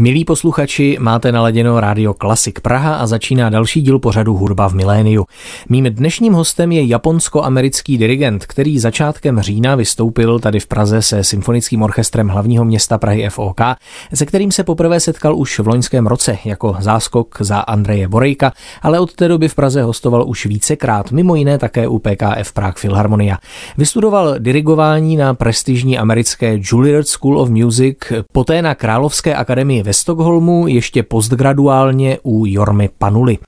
Milí posluchači, máte naladěno rádio Klasik Praha a začíná další díl pořadu Hudba v miléniu. Mým dnešním hostem je japonsko-americký dirigent, který začátkem října vystoupil tady v Praze se symfonickým orchestrem hlavního města Prahy FOK, se kterým se poprvé setkal už v loňském roce jako záskok za Andreje Borejka, ale od té doby v Praze hostoval už vícekrát, mimo jiné také u PKF Prague Philharmonia. Vystudoval dirigování na prestižní americké Juilliard School of Music, poté na Královské akademii ve Stockholmu, ještě postgraduálně u Jormy Panuly.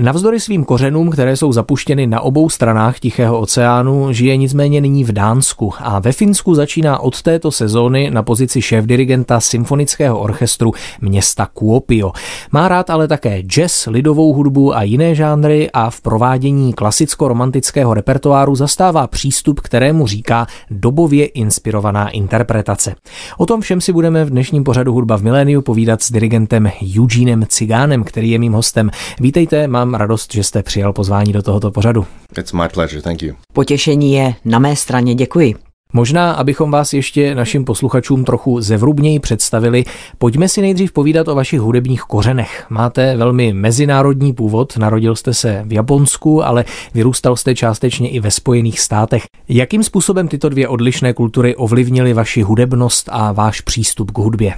Navzdory svým kořenům, které jsou zapuštěny na obou stranách Tichého oceánu, žije nicméně nyní v Dánsku a ve Finsku začíná od této sezóny na pozici šéf-dirigenta symfonického orchestru města Kuopio. Má rád ale také jazz, lidovou hudbu a jiné žánry a v provádění klasicko-romantického repertoáru zastává přístup, kterému říká dobově inspirovaná interpretace. O tom všem si budeme v dnešním pořadu Hudba v miléniu povídat povídat s dirigentem Eugenem Cigánem, který je mým hostem. Vítejte, mám radost, že jste přijal pozvání do tohoto pořadu. It's my pleasure, thank you. Potěšení je na mé straně, děkuji. Možná, abychom vás ještě našim posluchačům trochu zevrubněji představili, pojďme si nejdřív povídat o vašich hudebních kořenech. Máte velmi mezinárodní původ, narodil jste se v Japonsku, ale vyrůstal jste částečně i ve Spojených státech. Jakým způsobem tyto dvě odlišné kultury ovlivnily vaši hudebnost a váš přístup k hudbě?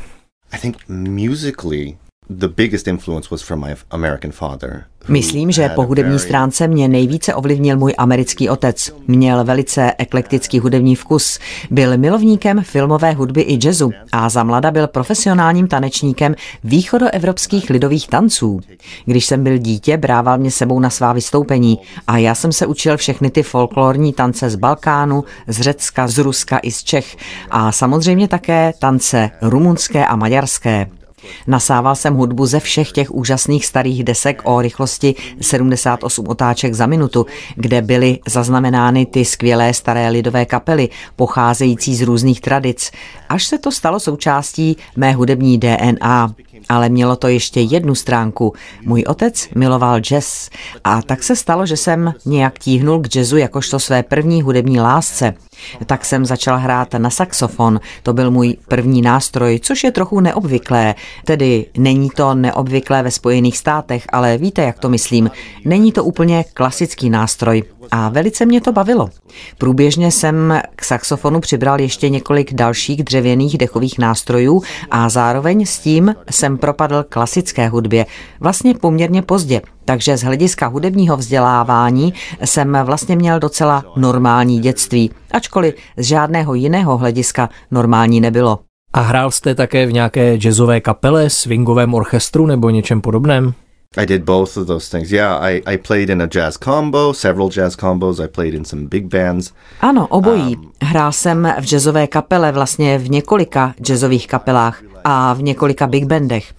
I think musically, the biggest influence was from my American father. Myslím, že po hudební stránce mě nejvíce ovlivnil můj americký otec. Měl velice eklektický hudební vkus. Byl milovníkem filmové hudby i jazzu a za mlada byl profesionálním tanečníkem východoevropských lidových tanců. Když jsem byl dítě, brával mě sebou na svá vystoupení a já jsem se učil všechny ty folklorní tance z Balkánu, z Řecka, z Ruska i z Čech a samozřejmě také tance rumunské a maďarské. Nasával jsem hudbu ze všech těch úžasných starých desek o rychlosti 78 otáček za minutu, kde byly zaznamenány ty skvělé staré lidové kapely, pocházející z různých tradic, až se to stalo součástí mé hudební DNA. Ale mělo to ještě jednu stránku. Můj otec miloval jazz a tak se stalo, že jsem nějak tíhnul k jazzu jakožto své první hudební lásce. Tak jsem začal hrát na saxofon, to byl můj první nástroj, což je trochu neobvyklé. Tedy není to neobvyklé ve Spojených státech, ale víte, jak to myslím. Není to úplně klasický nástroj a velice mě to bavilo. Průběžně jsem k saxofonu přibral ještě několik dalších dřevěných dechových nástrojů a zároveň s tím jsem propadl klasické hudbě, vlastně poměrně pozdě. Takže z hlediska hudebního vzdělávání jsem vlastně měl docela normální dětství, ačkoliv z žádného jiného hlediska normální nebylo. A hrál jste také v nějaké jazzové kapele, swingovém orchestru nebo něčem podobném? I did both of those things. Yeah, I, I played in a jazz combo, several jazz combos. I played in some big bands. Ano, obojí. Um, Hrál jsem v jazzové kapele, vlastně v několika jazzových kapelách a v několika big bandech.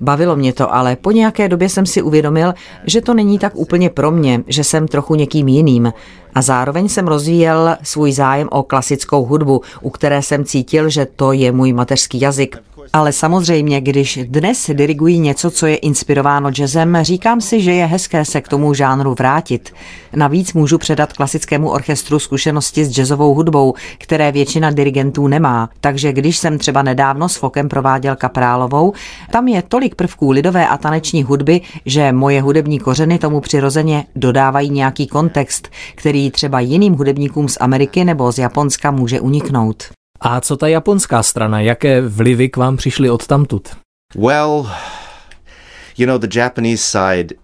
Bavilo mě to, ale po nějaké době jsem si uvědomil, že to není tak úplně pro mě, že jsem trochu někým jiným. A zároveň jsem rozvíjel svůj zájem o klasickou hudbu, u které jsem cítil, že to je můj mateřský jazyk. Ale samozřejmě, když dnes diriguji něco, co je inspirováno jazzem, říkám si, že je hezké se k tomu žánru vrátit. Navíc můžu předat klasickému orchestru zkušenosti s jazzovou hudbou, které většina dirigentů nemá. Takže když jsem třeba nedávno s Fokem prováděl Kaprálovou, tam je tolik prvků lidové a taneční hudby, že moje hudební kořeny tomu přirozeně dodávají nějaký kontext, který třeba jiným hudebníkům z Ameriky nebo z Japonska může uniknout. A co ta japonská strana? Jaké vlivy k vám přišly od tamtud? Well, you know, the Japanese side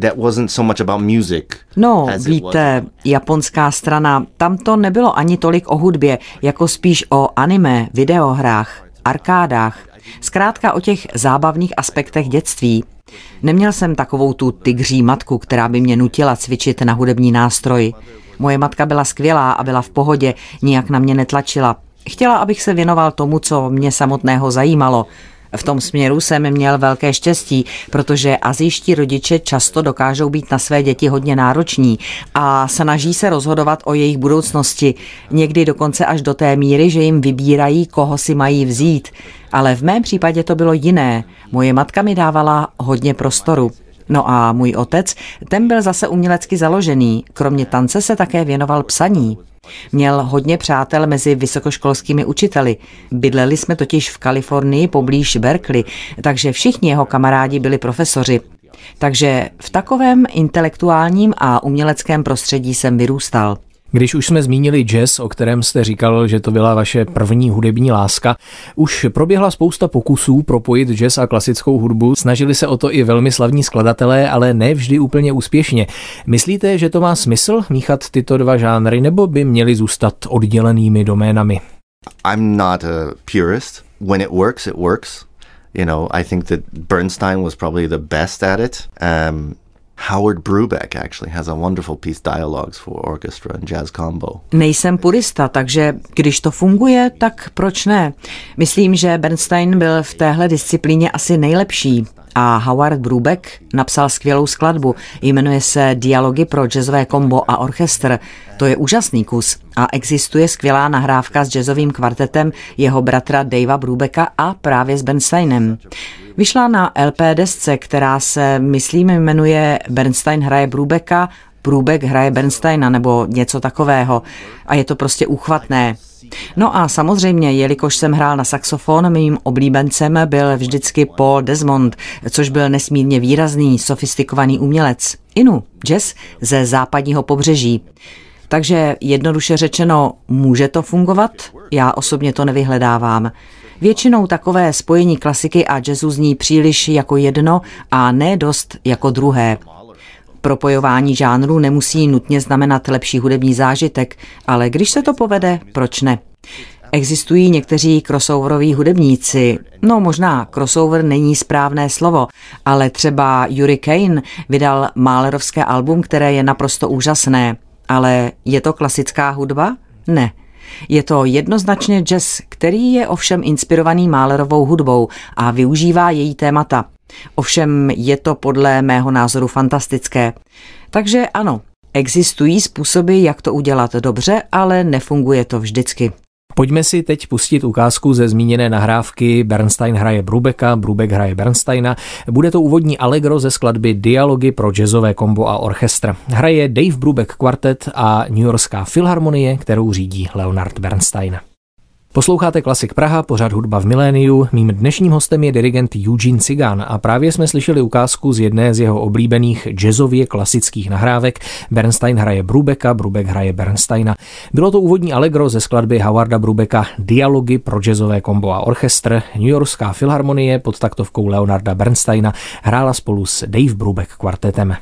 that wasn't so much about music. No, víte, japonská strana, tam to nebylo ani tolik o hudbě, jako spíš o anime, videohrách, arkádách, zkrátka o těch zábavných aspektech dětství. Neměl jsem takovou tu tygří matku, která by mě nutila cvičit na hudební nástroj. Moje matka byla skvělá a byla v pohodě, nijak na mě netlačila. Chtěla, abych se věnoval tomu, co mě samotného zajímalo. V tom směru jsem měl velké štěstí, protože azijští rodiče často dokážou být na své děti hodně nároční a snaží se rozhodovat o jejich budoucnosti, někdy dokonce až do té míry, že jim vybírají, koho si mají vzít. Ale v mém případě to bylo jiné. Moje matka mi dávala hodně prostoru. No a můj otec, ten byl zase umělecky založený. Kromě tance se také věnoval psaní. Měl hodně přátel mezi vysokoškolskými učiteli. Bydleli jsme totiž v Kalifornii poblíž Berkeley, takže všichni jeho kamarádi byli profesoři. Takže v takovém intelektuálním a uměleckém prostředí jsem vyrůstal. Když už jsme zmínili jazz, o kterém jste říkal, že to byla vaše první hudební láska, už proběhla spousta pokusů propojit jazz a klasickou hudbu. Snažili se o to i velmi slavní skladatelé, ale ne vždy úplně úspěšně. Myslíte, že to má smysl míchat tyto dva žánry, nebo by měly zůstat oddělenými doménami? I'm not a purist. When it works, it works. You know, I think that Bernstein was probably the best at it. Um, Howard Brubeck actually has a wonderful piece dialogues for orchestra and jazz combo. Nejsem purista, takže když to funguje, tak proč ne? Myslím, že Bernstein byl v téhle disciplíně asi nejlepší a Howard Brubeck napsal skvělou skladbu. Jmenuje se Dialogy pro jazzové kombo a orchestr. To je úžasný kus a existuje skvělá nahrávka s jazzovým kvartetem jeho bratra Davea Brubecka a právě s Bernsteinem. Vyšla na LP desce, která se, myslím, jmenuje Bernstein hraje Brubecka, Brubeck hraje Bernsteina nebo něco takového. A je to prostě úchvatné. No a samozřejmě, jelikož jsem hrál na saxofon, mým oblíbencem byl vždycky Paul Desmond, což byl nesmírně výrazný, sofistikovaný umělec. Inu, jazz ze západního pobřeží. Takže jednoduše řečeno, může to fungovat? Já osobně to nevyhledávám. Většinou takové spojení klasiky a jazzu zní příliš jako jedno a ne dost jako druhé. Propojování žánrů nemusí nutně znamenat lepší hudební zážitek, ale když se to povede, proč ne? Existují někteří crossoveroví hudebníci. No možná crossover není správné slovo, ale třeba Yuri Kane vydal Málerovské album, které je naprosto úžasné. Ale je to klasická hudba? Ne. Je to jednoznačně jazz, který je ovšem inspirovaný Málerovou hudbou a využívá její témata. Ovšem je to podle mého názoru fantastické. Takže ano, existují způsoby, jak to udělat dobře, ale nefunguje to vždycky. Pojďme si teď pustit ukázku ze zmíněné nahrávky Bernstein hraje Brubeka, Brubek hraje Bernsteina. Bude to úvodní allegro ze skladby Dialogy pro jazzové kombo a orchestr. Hraje Dave Brubek kvartet a New Yorkská filharmonie, kterou řídí Leonard Bernstein. Posloucháte Klasik Praha, pořád hudba v miléniu. Mým dnešním hostem je dirigent Eugene Cigan a právě jsme slyšeli ukázku z jedné z jeho oblíbených jazzově klasických nahrávek. Bernstein hraje Brubeka, Brubek hraje Bernsteina. Bylo to úvodní allegro ze skladby Howarda Brubeka Dialogy pro jazzové kombo a orchestr. New Yorkská filharmonie pod taktovkou Leonarda Bernsteina hrála spolu s Dave Brubek kvartetem.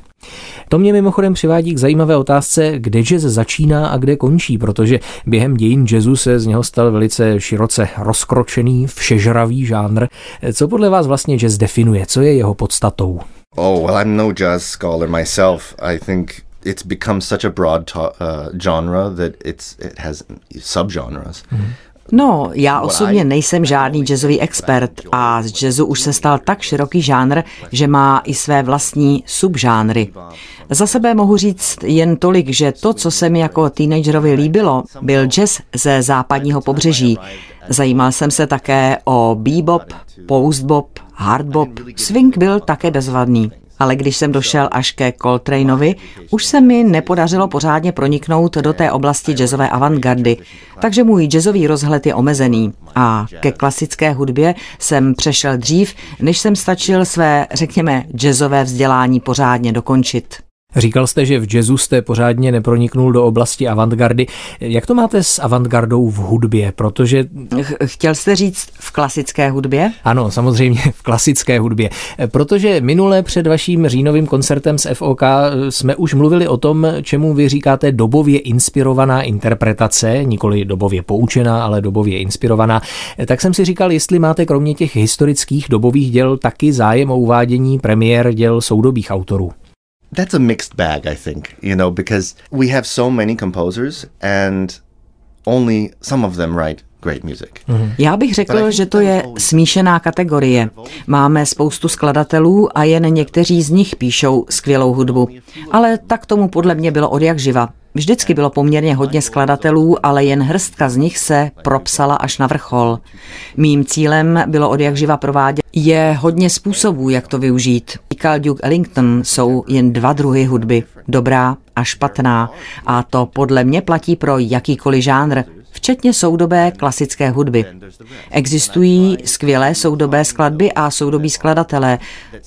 To mě mimochodem přivádí k zajímavé otázce, kde jazz začíná a kde končí, protože během dějin jazzu se z něho stal velice široce rozkročený, všežravý žánr. Co podle vás vlastně jazz definuje? Co je jeho podstatou? Oh, well, I'm no jazz scholar myself. I think it's become such a broad uh, genre that it's it has subgenres. Mm-hmm. No, já osobně nejsem žádný jazzový expert a z jazzu už se stal tak široký žánr, že má i své vlastní subžánry. Za sebe mohu říct jen tolik, že to, co se mi jako teenagerovi líbilo, byl jazz ze západního pobřeží. Zajímal jsem se také o bebop, postbop, hardbop, swing byl také bezvadný ale když jsem došel až ke Coltraneovi, už se mi nepodařilo pořádně proniknout do té oblasti jazzové avantgardy, takže můj jazzový rozhled je omezený. A ke klasické hudbě jsem přešel dřív, než jsem stačil své, řekněme, jazzové vzdělání pořádně dokončit. Říkal jste, že v jazzu jste pořádně neproniknul do oblasti avantgardy. Jak to máte s avantgardou v hudbě? Protože... Chtěl jste říct v klasické hudbě? Ano, samozřejmě v klasické hudbě. Protože minule před vaším říjnovým koncertem s FOK jsme už mluvili o tom, čemu vy říkáte dobově inspirovaná interpretace, nikoli dobově poučená, ale dobově inspirovaná. Tak jsem si říkal, jestli máte kromě těch historických dobových děl taky zájem o uvádění premiér děl soudobých autorů. That's a mixed bag, I think, you know, because we have so many composers and only some of them write. Já bych řekl, že to je smíšená kategorie. Máme spoustu skladatelů a jen někteří z nich píšou skvělou hudbu. Ale tak tomu podle mě bylo od jak živa. Vždycky bylo poměrně hodně skladatelů, ale jen hrstka z nich se propsala až na vrchol. Mým cílem bylo od jak živa provádět. Je hodně způsobů, jak to využít. Říkal Duke Ellington, jsou jen dva druhy hudby. Dobrá a špatná. A to podle mě platí pro jakýkoliv žánr, včetně soudobé klasické hudby. Existují skvělé soudobé skladby a soudobí skladatelé.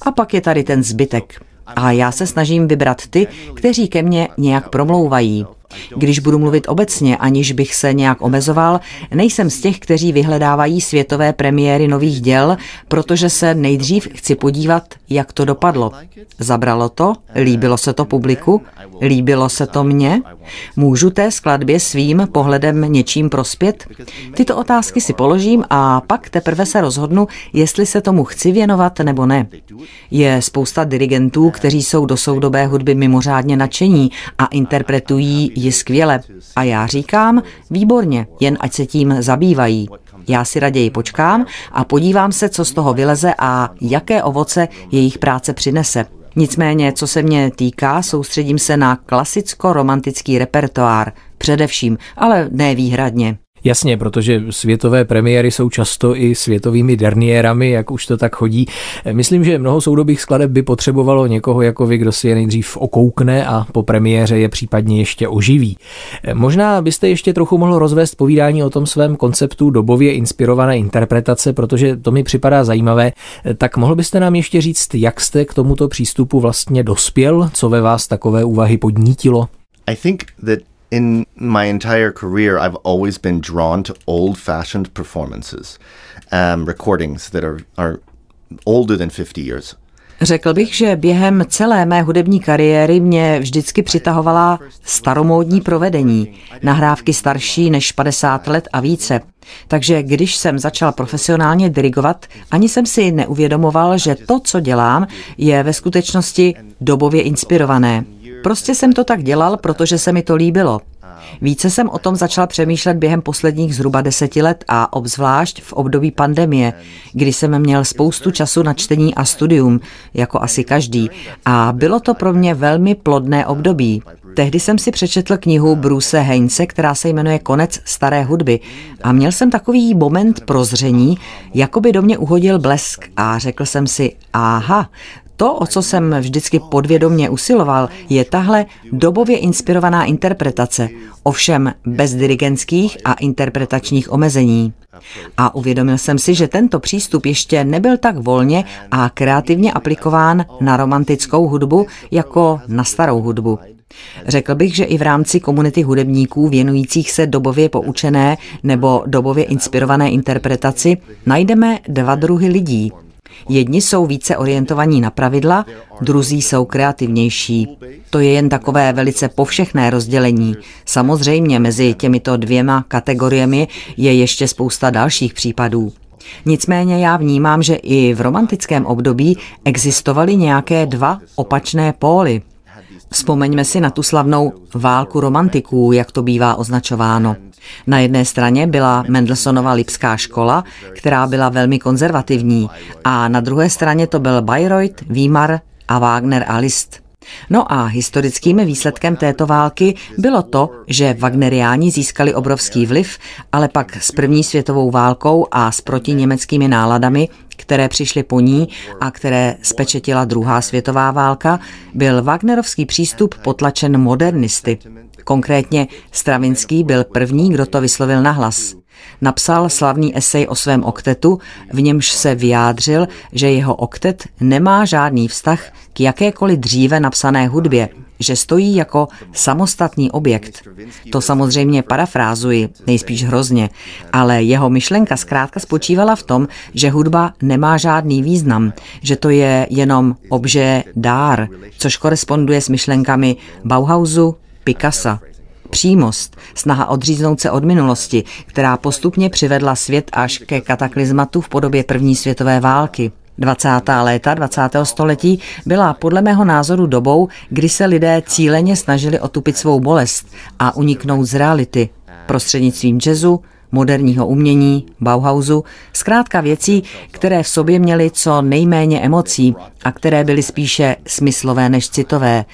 A pak je tady ten zbytek. A já se snažím vybrat ty, kteří ke mně nějak promlouvají. Když budu mluvit obecně, aniž bych se nějak omezoval, nejsem z těch, kteří vyhledávají světové premiéry nových děl, protože se nejdřív chci podívat, jak to dopadlo. Zabralo to? Líbilo se to publiku? Líbilo se to mně? Můžu té skladbě svým pohledem něčím prospět? Tyto otázky si položím a pak teprve se rozhodnu, jestli se tomu chci věnovat nebo ne. Je spousta dirigentů, kteří jsou do soudobé hudby mimořádně nadšení a interpretují ji skvěle. A já říkám, výborně, jen ať se tím zabývají. Já si raději počkám a podívám se, co z toho vyleze a jaké ovoce jejich práce přinese. Nicméně, co se mě týká, soustředím se na klasicko-romantický repertoár, především, ale ne výhradně. Jasně, protože světové premiéry jsou často i světovými derniérami, jak už to tak chodí. Myslím, že mnoho soudobých skladeb by potřebovalo někoho jako vy, kdo si je nejdřív okoukne a po premiéře je případně ještě oživí. Možná byste ještě trochu mohl rozvést povídání o tom svém konceptu dobově inspirované interpretace, protože to mi připadá zajímavé. Tak mohl byste nám ještě říct, jak jste k tomuto přístupu vlastně dospěl, co ve vás takové úvahy podnítilo? I think that in my entire career, I've always been drawn to old fashioned performances, um, recordings that are, are older than 50 years. Řekl bych, že během celé mé hudební kariéry mě vždycky přitahovala staromódní provedení, nahrávky starší než 50 let a více. Takže když jsem začal profesionálně dirigovat, ani jsem si neuvědomoval, že to, co dělám, je ve skutečnosti dobově inspirované. Prostě jsem to tak dělal, protože se mi to líbilo. Více jsem o tom začal přemýšlet během posledních zhruba deseti let a obzvlášť v období pandemie, kdy jsem měl spoustu času na čtení a studium, jako asi každý, a bylo to pro mě velmi plodné období. Tehdy jsem si přečetl knihu Bruce Heinze, která se jmenuje Konec staré hudby a měl jsem takový moment prozření, jako by do mě uhodil blesk a řekl jsem si, aha, to, o co jsem vždycky podvědomně usiloval, je tahle dobově inspirovaná interpretace, ovšem bez dirigentských a interpretačních omezení. A uvědomil jsem si, že tento přístup ještě nebyl tak volně a kreativně aplikován na romantickou hudbu jako na starou hudbu. Řekl bych, že i v rámci komunity hudebníků věnujících se dobově poučené nebo dobově inspirované interpretaci najdeme dva druhy lidí – Jedni jsou více orientovaní na pravidla, druzí jsou kreativnější. To je jen takové velice povšechné rozdělení. Samozřejmě mezi těmito dvěma kategoriemi je ještě spousta dalších případů. Nicméně já vnímám, že i v romantickém období existovaly nějaké dva opačné póly. Vzpomeňme si na tu slavnou válku romantiků, jak to bývá označováno. Na jedné straně byla Mendelssohnova Lipská škola, která byla velmi konzervativní, a na druhé straně to byl Bayreuth, Weimar a Wagner a Liszt. No a historickým výsledkem této války bylo to, že Wagneriáni získali obrovský vliv, ale pak s první světovou válkou a s protiněmeckými náladami, které přišly po ní a které spečetila druhá světová válka, byl Wagnerovský přístup potlačen modernisty. Konkrétně Stravinský byl první, kdo to vyslovil nahlas. Napsal slavný esej o svém oktetu, v němž se vyjádřil, že jeho oktet nemá žádný vztah k jakékoliv dříve napsané hudbě, že stojí jako samostatný objekt. To samozřejmě parafrázuji, nejspíš hrozně, ale jeho myšlenka zkrátka spočívala v tom, že hudba nemá žádný význam, že to je jenom obže dár, což koresponduje s myšlenkami Bauhausu, Picassa. Přímost, snaha odříznout se od minulosti, která postupně přivedla svět až ke kataklizmatu v podobě první světové války. 20. léta 20. století byla podle mého názoru dobou, kdy se lidé cíleně snažili otupit svou bolest a uniknout z reality prostřednictvím jazzu, moderního umění, Bauhausu, zkrátka věcí, které v sobě měly co nejméně emocí a které byly spíše smyslové než citové,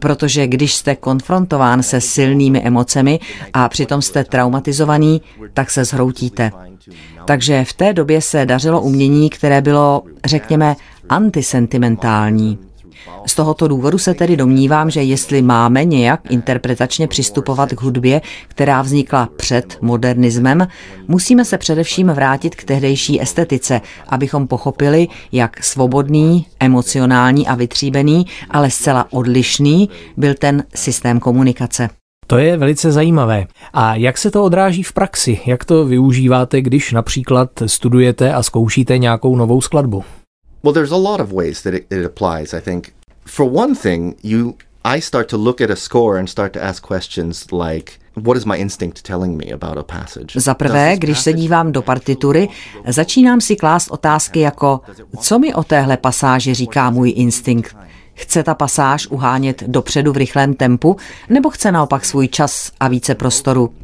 protože když jste konfrontován se silnými emocemi a přitom jste traumatizovaný, tak se zhroutíte. Takže v té době se dařilo umění, které bylo, řekněme, antisentimentální. Z tohoto důvodu se tedy domnívám, že jestli máme nějak interpretačně přistupovat k hudbě, která vznikla před modernismem, musíme se především vrátit k tehdejší estetice, abychom pochopili, jak svobodný, emocionální a vytříbený, ale zcela odlišný byl ten systém komunikace. To je velice zajímavé. A jak se to odráží v praxi? Jak to využíváte, když například studujete a zkoušíte nějakou novou skladbu? Well, there's a lot of ways that it, it applies, I think. For one thing, you I start to look at a score and start to ask questions like What is my instinct telling me about a passage? Za prvé, když se dívám do partitury, začínám si klást otázky jako, co mi o téhle pasáži říká můj instinkt? Chce ta pasáž uhánět dopředu v rychlém tempu, nebo chce naopak svůj čas a více prostoru?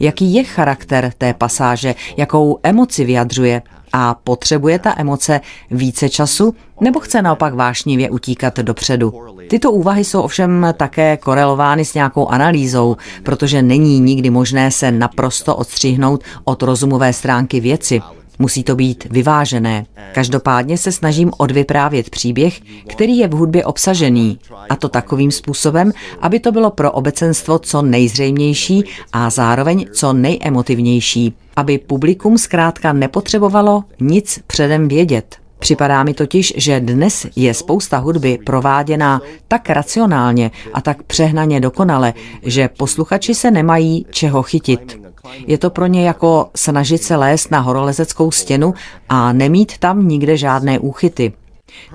Jaký je charakter té pasáže, jakou emoci vyjadřuje? A potřebuje ta emoce více času, nebo chce naopak vášnivě utíkat dopředu? Tyto úvahy jsou ovšem také korelovány s nějakou analýzou, protože není nikdy možné se naprosto odstřihnout od rozumové stránky věci. Musí to být vyvážené. Každopádně se snažím odvyprávět příběh, který je v hudbě obsažený, a to takovým způsobem, aby to bylo pro obecenstvo co nejzřejmější a zároveň co nejemotivnější, aby publikum zkrátka nepotřebovalo nic předem vědět. Připadá mi totiž, že dnes je spousta hudby prováděná tak racionálně a tak přehnaně dokonale, že posluchači se nemají čeho chytit. Je to pro ně jako snažit se lézt na horolezeckou stěnu a nemít tam nikde žádné úchyty.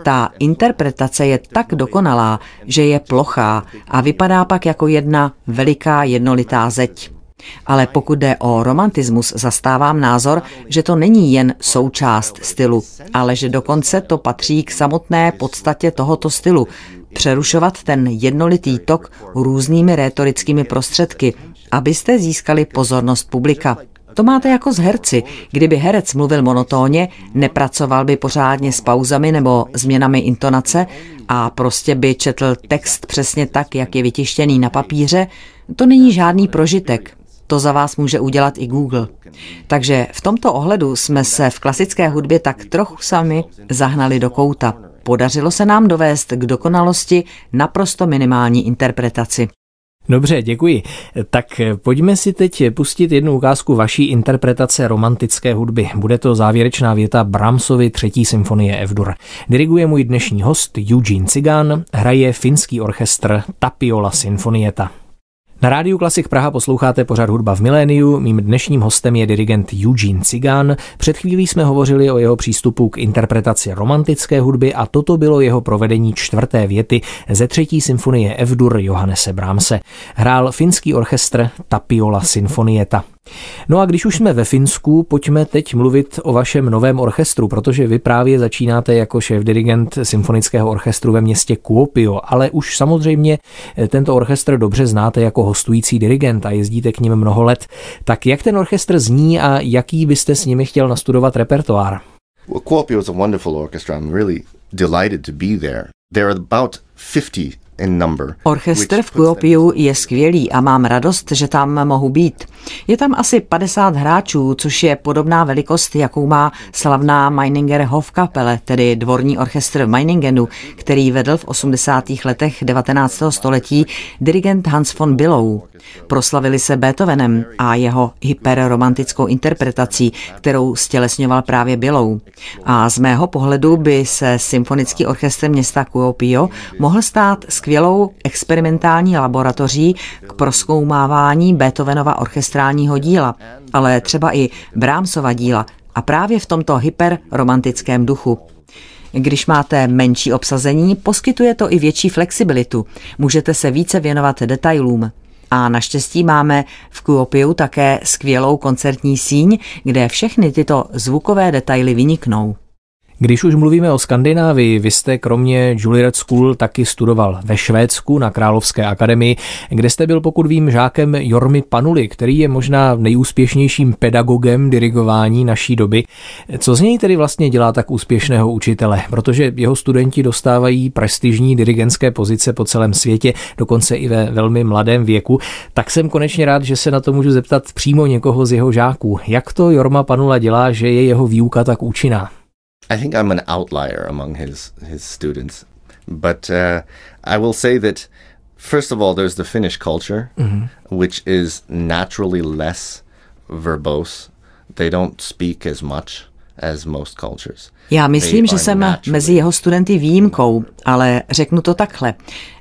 Ta interpretace je tak dokonalá, že je plochá a vypadá pak jako jedna veliká jednolitá zeď. Ale pokud jde o romantismus, zastávám názor, že to není jen součást stylu, ale že dokonce to patří k samotné podstatě tohoto stylu. Přerušovat ten jednolitý tok různými rétorickými prostředky, abyste získali pozornost publika. To máte jako z herci. Kdyby herec mluvil monotónně, nepracoval by pořádně s pauzami nebo změnami intonace a prostě by četl text přesně tak, jak je vytištěný na papíře, to není žádný prožitek. To za vás může udělat i Google. Takže v tomto ohledu jsme se v klasické hudbě tak trochu sami zahnali do kouta. Podařilo se nám dovést k dokonalosti naprosto minimální interpretaci. Dobře, děkuji. Tak pojďme si teď pustit jednu ukázku vaší interpretace romantické hudby. Bude to závěrečná věta Brahmsovy třetí symfonie F-dur. Diriguje můj dnešní host Eugene Cigan, hraje finský orchestr Tapiola Sinfonieta. Na rádiu Klasik Praha posloucháte pořád hudba v miléniu. Mým dnešním hostem je dirigent Eugene Cigan. Před chvílí jsme hovořili o jeho přístupu k interpretaci romantické hudby a toto bylo jeho provedení čtvrté věty ze třetí symfonie F-dur Johannese Brahmse. Hrál finský orchestr Tapiola Sinfonieta. No a když už jsme ve Finsku, pojďme teď mluvit o vašem novém orchestru, protože vy právě začínáte jako šéf-dirigent symfonického orchestru ve městě Kuopio, ale už samozřejmě eh, tento orchestr dobře znáte jako hostující dirigent a jezdíte k ním mnoho let. Tak jak ten orchestr zní a jaký byste s nimi chtěl nastudovat repertoár? Well, Kuopio is a wonderful orchestra. I'm really delighted to be there. There are about 50 Orchestr v Kuopiu je skvělý a mám radost, že tam mohu být. Je tam asi 50 hráčů, což je podobná velikost, jakou má slavná Meininger Hofkapelle, tedy dvorní orchestr v Meiningenu, který vedl v 80. letech 19. století dirigent Hans von Billow. Proslavili se Beethovenem a jeho hyperromantickou interpretací, kterou stělesňoval právě Billow. A z mého pohledu by se symfonický orchestr města Kuopio mohl stát skvělou experimentální laboratoří k proskoumávání Beethovenova orchestrálního díla, ale třeba i Brahmsova díla a právě v tomto hyperromantickém duchu. Když máte menší obsazení, poskytuje to i větší flexibilitu. Můžete se více věnovat detailům. A naštěstí máme v Kuopiu také skvělou koncertní síň, kde všechny tyto zvukové detaily vyniknou. Když už mluvíme o Skandinávii, vy jste kromě Juilliard School taky studoval ve Švédsku na Královské akademii, kde jste byl, pokud vím, žákem Jormy Panuly, který je možná nejúspěšnějším pedagogem dirigování naší doby. Co z něj tedy vlastně dělá tak úspěšného učitele? Protože jeho studenti dostávají prestižní dirigentské pozice po celém světě, dokonce i ve velmi mladém věku. Tak jsem konečně rád, že se na to můžu zeptat přímo někoho z jeho žáků. Jak to Jorma Panula dělá, že je jeho výuka tak účinná? I think I'm an outlier among his his students, but uh, I will say that first of all, there's the Finnish culture, mm-hmm. which is naturally less verbose. They don't speak as much as most cultures. Já myslím, že jsem mezi jeho studenty výjimkou, ale řeknu to takhle.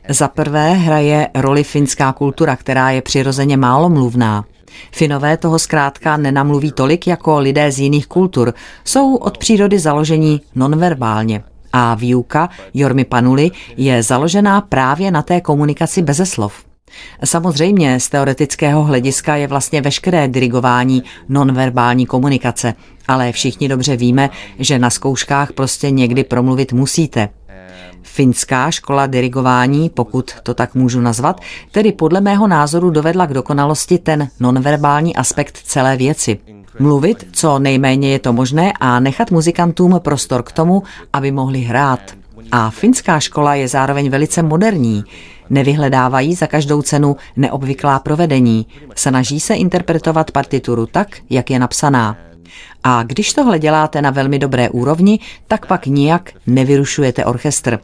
Za prvé hraje roli finská kultura, která je přirozeně málo mluvná. Finové toho zkrátka nenamluví tolik jako lidé z jiných kultur. Jsou od přírody založení nonverbálně. A výuka Jormy Panuly je založená právě na té komunikaci beze slov. Samozřejmě z teoretického hlediska je vlastně veškeré dirigování nonverbální komunikace, ale všichni dobře víme, že na zkouškách prostě někdy promluvit musíte. Finská škola dirigování, pokud to tak můžu nazvat, tedy podle mého názoru dovedla k dokonalosti ten nonverbální aspekt celé věci. Mluvit, co nejméně je to možné a nechat muzikantům prostor k tomu, aby mohli hrát. A finská škola je zároveň velice moderní. Nevyhledávají za každou cenu neobvyklá provedení. Snaží se interpretovat partituru tak, jak je napsaná. A když tohle děláte na velmi dobré úrovni, tak pak nijak nevyrušujete orchestr.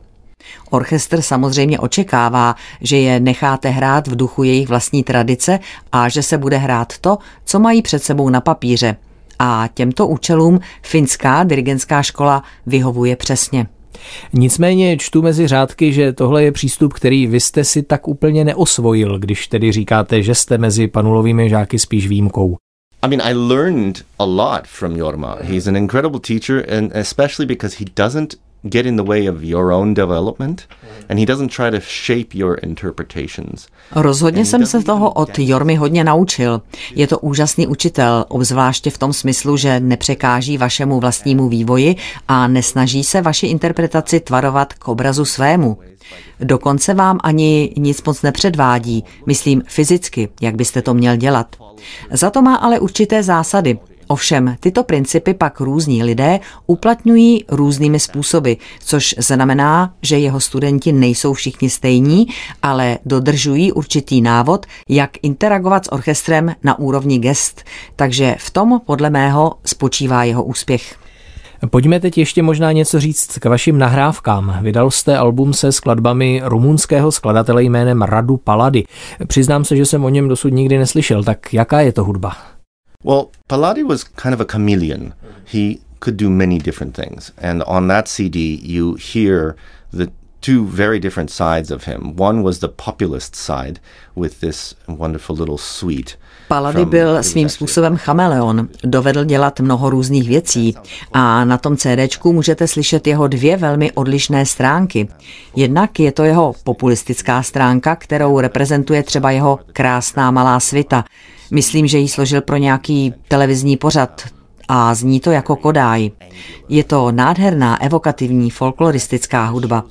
Orchestr samozřejmě očekává, že je necháte hrát v duchu jejich vlastní tradice a že se bude hrát to, co mají před sebou na papíře. A těmto účelům finská dirigentská škola vyhovuje přesně. Nicméně čtu mezi řádky, že tohle je přístup, který vy jste si tak úplně neosvojil, když tedy říkáte, že jste mezi panulovými žáky spíš výjimkou. I mean, I learned a lot from Jorma. He's an incredible teacher, and especially because he doesn't get in the way of your own development and he doesn't try to shape your interpretations. Rozhodně jsem se toho od Jormy hodně naučil. Je to úžasný učitel, obzvláště v tom smyslu, že nepřekáží vašemu vlastnímu vývoji a nesnaží se vaši interpretaci tvarovat k obrazu svému. Dokonce vám ani nic moc nepředvádí, myslím fyzicky, jak byste to měl dělat. Za to má ale určité zásady, Ovšem, tyto principy pak různí lidé uplatňují různými způsoby, což znamená, že jeho studenti nejsou všichni stejní, ale dodržují určitý návod, jak interagovat s orchestrem na úrovni gest. Takže v tom, podle mého, spočívá jeho úspěch. Pojďme teď ještě možná něco říct k vašim nahrávkám. Vydal jste album se skladbami rumunského skladatele jménem Radu Palady. Přiznám se, že jsem o něm dosud nikdy neslyšel, tak jaká je to hudba? Well, Paladi was kind of a chameleon. Mm-hmm. He could do many different things. And on that CD, you hear the two very different sides of him. One was the populist side with this wonderful little suite. Palady byl svým způsobem chameleon, dovedl dělat mnoho různých věcí a na tom CDčku můžete slyšet jeho dvě velmi odlišné stránky. Jednak je to jeho populistická stránka, kterou reprezentuje třeba jeho krásná malá svita, Myslím, že ji složil pro nějaký televizní pořad a zní to jako Kodáj. Je to nádherná, evokativní, folkloristická hudba.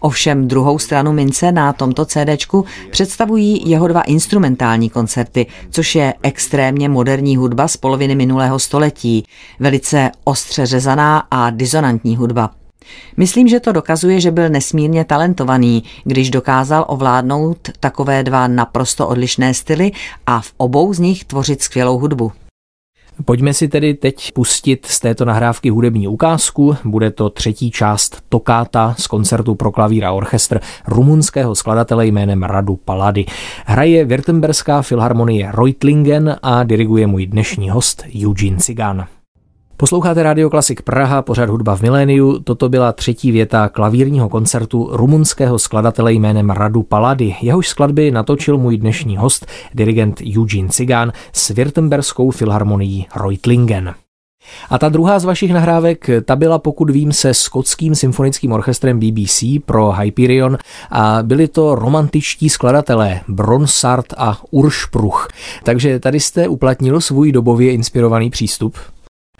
Ovšem druhou stranu mince na tomto CDčku představují jeho dva instrumentální koncerty, což je extrémně moderní hudba z poloviny minulého století, velice ostře řezaná a disonantní hudba. Myslím, že to dokazuje, že byl nesmírně talentovaný, když dokázal ovládnout takové dva naprosto odlišné styly a v obou z nich tvořit skvělou hudbu. Pojďme si tedy teď pustit z této nahrávky hudební ukázku. Bude to třetí část tokáta z koncertu pro klavír a orchestr rumunského skladatele jménem Radu Palady. Hraje Württemberská filharmonie Reutlingen a diriguje můj dnešní host Eugene Cigan. Posloucháte Radio Klasik Praha, pořad hudba v miléniu. Toto byla třetí věta klavírního koncertu rumunského skladatele jménem Radu Palady. Jehož skladby natočil můj dnešní host, dirigent Eugene Cigán s Württemberskou filharmonií Reutlingen. A ta druhá z vašich nahrávek, ta byla, pokud vím, se skotským symfonickým orchestrem BBC pro Hyperion a byli to romantičtí skladatelé Bronsart a Uršpruch. Takže tady jste uplatnil svůj dobově inspirovaný přístup?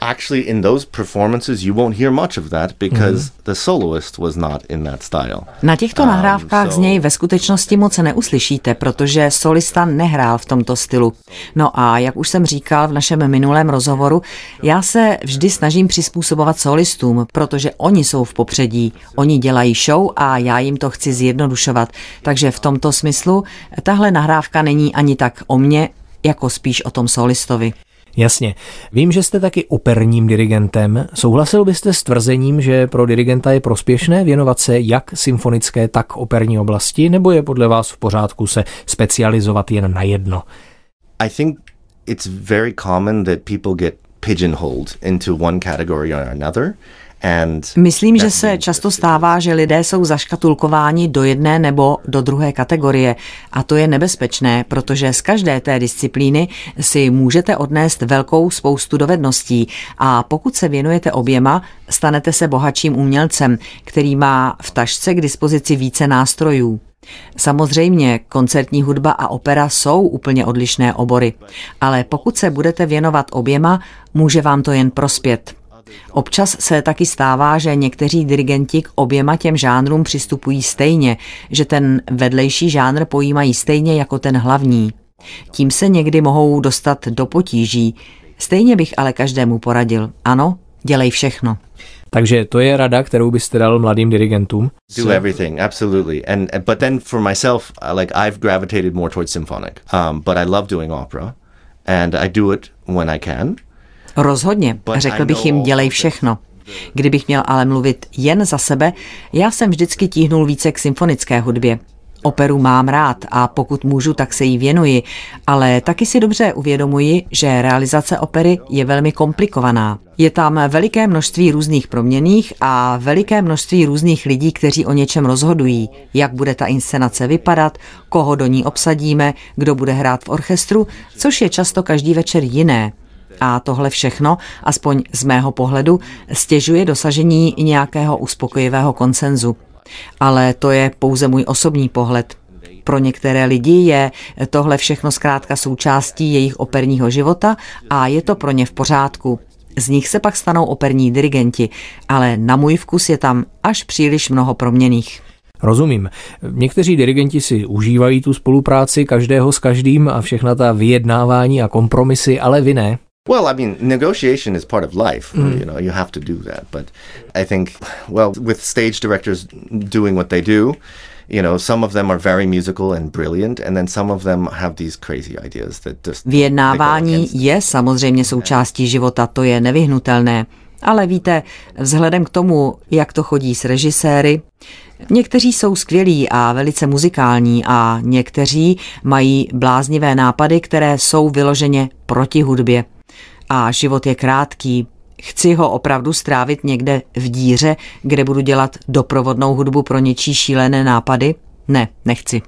Actually, in those performances, you won't hear much of that because mm-hmm. the soloist was not in that style. Na těchto um, nahrávkách so... z něj ve skutečnosti moc neuslyšíte, protože solista nehrál v tomto stylu. No a jak už jsem říkal v našem minulém rozhovoru, já se vždy snažím přizpůsobovat solistům, protože oni jsou v popředí, oni dělají show a já jim to chci zjednodušovat. Takže v tomto smyslu tahle nahrávka není ani tak o mně, jako spíš o tom solistovi. Jasně. Vím, že jste taky operním dirigentem. Souhlasil byste s tvrzením, že pro dirigenta je prospěšné věnovat se jak symfonické, tak operní oblasti, nebo je podle vás v pořádku se specializovat jen na jedno? I think it's very common that people get pigeonholed into one category or another. Myslím, že se často stává, že lidé jsou zaškatulkováni do jedné nebo do druhé kategorie a to je nebezpečné, protože z každé té disciplíny si můžete odnést velkou spoustu dovedností a pokud se věnujete oběma, stanete se bohatším umělcem, který má v tašce k dispozici více nástrojů. Samozřejmě koncertní hudba a opera jsou úplně odlišné obory, ale pokud se budete věnovat oběma, může vám to jen prospět. Občas se taky stává, že někteří dirigenti k oběma těm žánrům přistupují stejně, že ten vedlejší žánr pojímají stejně jako ten hlavní. Tím se někdy mohou dostat do potíží. Stejně bych ale každému poradil. Ano, dělej všechno. Takže to je rada, kterou byste dal mladým dirigentům? Do everything, absolutely. And but then for myself, like I've gravitated more towards symphonic. Um, but I love doing opera and I do it when I can. Rozhodně, řekl bych jim, dělej všechno. Kdybych měl ale mluvit jen za sebe, já jsem vždycky tíhnul více k symfonické hudbě. Operu mám rád a pokud můžu, tak se jí věnuji, ale taky si dobře uvědomuji, že realizace opery je velmi komplikovaná. Je tam veliké množství různých proměných a veliké množství různých lidí, kteří o něčem rozhodují, jak bude ta inscenace vypadat, koho do ní obsadíme, kdo bude hrát v orchestru, což je často každý večer jiné. A tohle všechno, aspoň z mého pohledu, stěžuje dosažení nějakého uspokojivého konsenzu. Ale to je pouze můj osobní pohled. Pro některé lidi je tohle všechno zkrátka součástí jejich operního života a je to pro ně v pořádku. Z nich se pak stanou operní dirigenti, ale na můj vkus je tam až příliš mnoho proměných. Rozumím. Někteří dirigenti si užívají tu spolupráci každého s každým a všechna ta vyjednávání a kompromisy, ale vy ne. Well, I mean, negotiation is part of life. Mm. You know, you have to do that. But I think, well, with stage directors doing what they do, you know, some of them are very musical and brilliant, and then some of them have these crazy ideas that just. Vyjednávání je samozřejmě součástí života, to je nevyhnutelné. Ale víte, vzhledem k tomu, jak to chodí s režiséry, někteří jsou skvělí a velice muzikální a někteří mají bláznivé nápady, které jsou vyloženě proti hudbě a život je krátký. Chci ho opravdu strávit někde v díře, kde budu dělat doprovodnou hudbu pro něčí šílené nápady? Ne, nechci.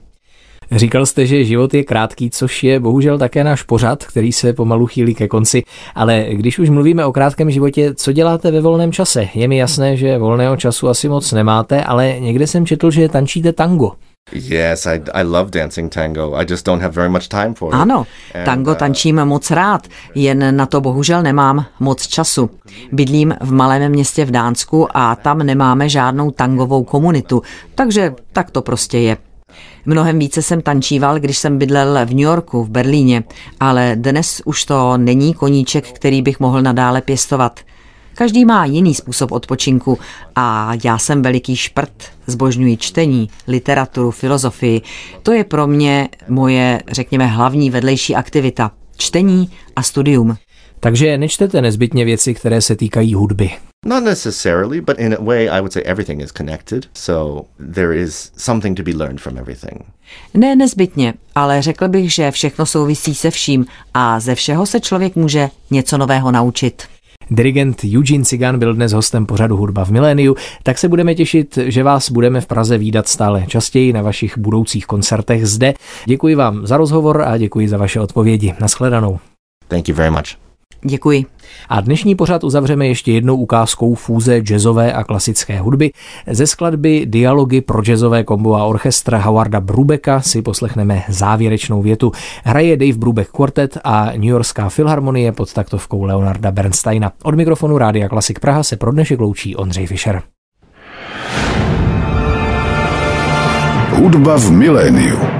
Říkal jste, že život je krátký, což je bohužel také náš pořad, který se pomalu chýlí ke konci. Ale když už mluvíme o krátkém životě, co děláte ve volném čase? Je mi jasné, že volného času asi moc nemáte, ale někde jsem četl, že tančíte tango. Yes, I, I love dancing tango. I just don't have very much time for it. Ano, tango uh, tančím moc rád, jen na to bohužel nemám moc času. Bydlím v malém městě v Dánsku a tam nemáme žádnou tangovou komunitu, takže tak to prostě je. Mnohem více jsem tančíval, když jsem bydlel v New Yorku, v Berlíně, ale dnes už to není koníček, který bych mohl nadále pěstovat. Každý má jiný způsob odpočinku a já jsem veliký šprt, zbožňuji čtení, literaturu, filozofii. To je pro mě moje, řekněme, hlavní vedlejší aktivita. Čtení a studium. Takže nečtete nezbytně věci, které se týkají hudby. Not necessarily, but in a way I would say everything is connected, so there is something to be learned from everything. Ne nezbytně, ale řekl bych, že všechno souvisí se vším a ze všeho se člověk může něco nového naučit. Dirigent Eugene Cigan byl dnes hostem pořadu Hudba v miléniu, tak se budeme těšit, že vás budeme v Praze výdat stále častěji na vašich budoucích koncertech zde. Děkuji vám za rozhovor a děkuji za vaše odpovědi. Naschledanou. Thank you very much. Děkuji. A dnešní pořad uzavřeme ještě jednou ukázkou fúze jazzové a klasické hudby. Ze skladby Dialogy pro jazzové kombo a orchestra Howarda Brubeka si poslechneme závěrečnou větu. Hraje Dave Brubeck Quartet a New Yorkská filharmonie pod taktovkou Leonarda Bernsteina. Od mikrofonu Rádia Klasik Praha se pro dnešek loučí Ondřej Fischer. Hudba v miléniu.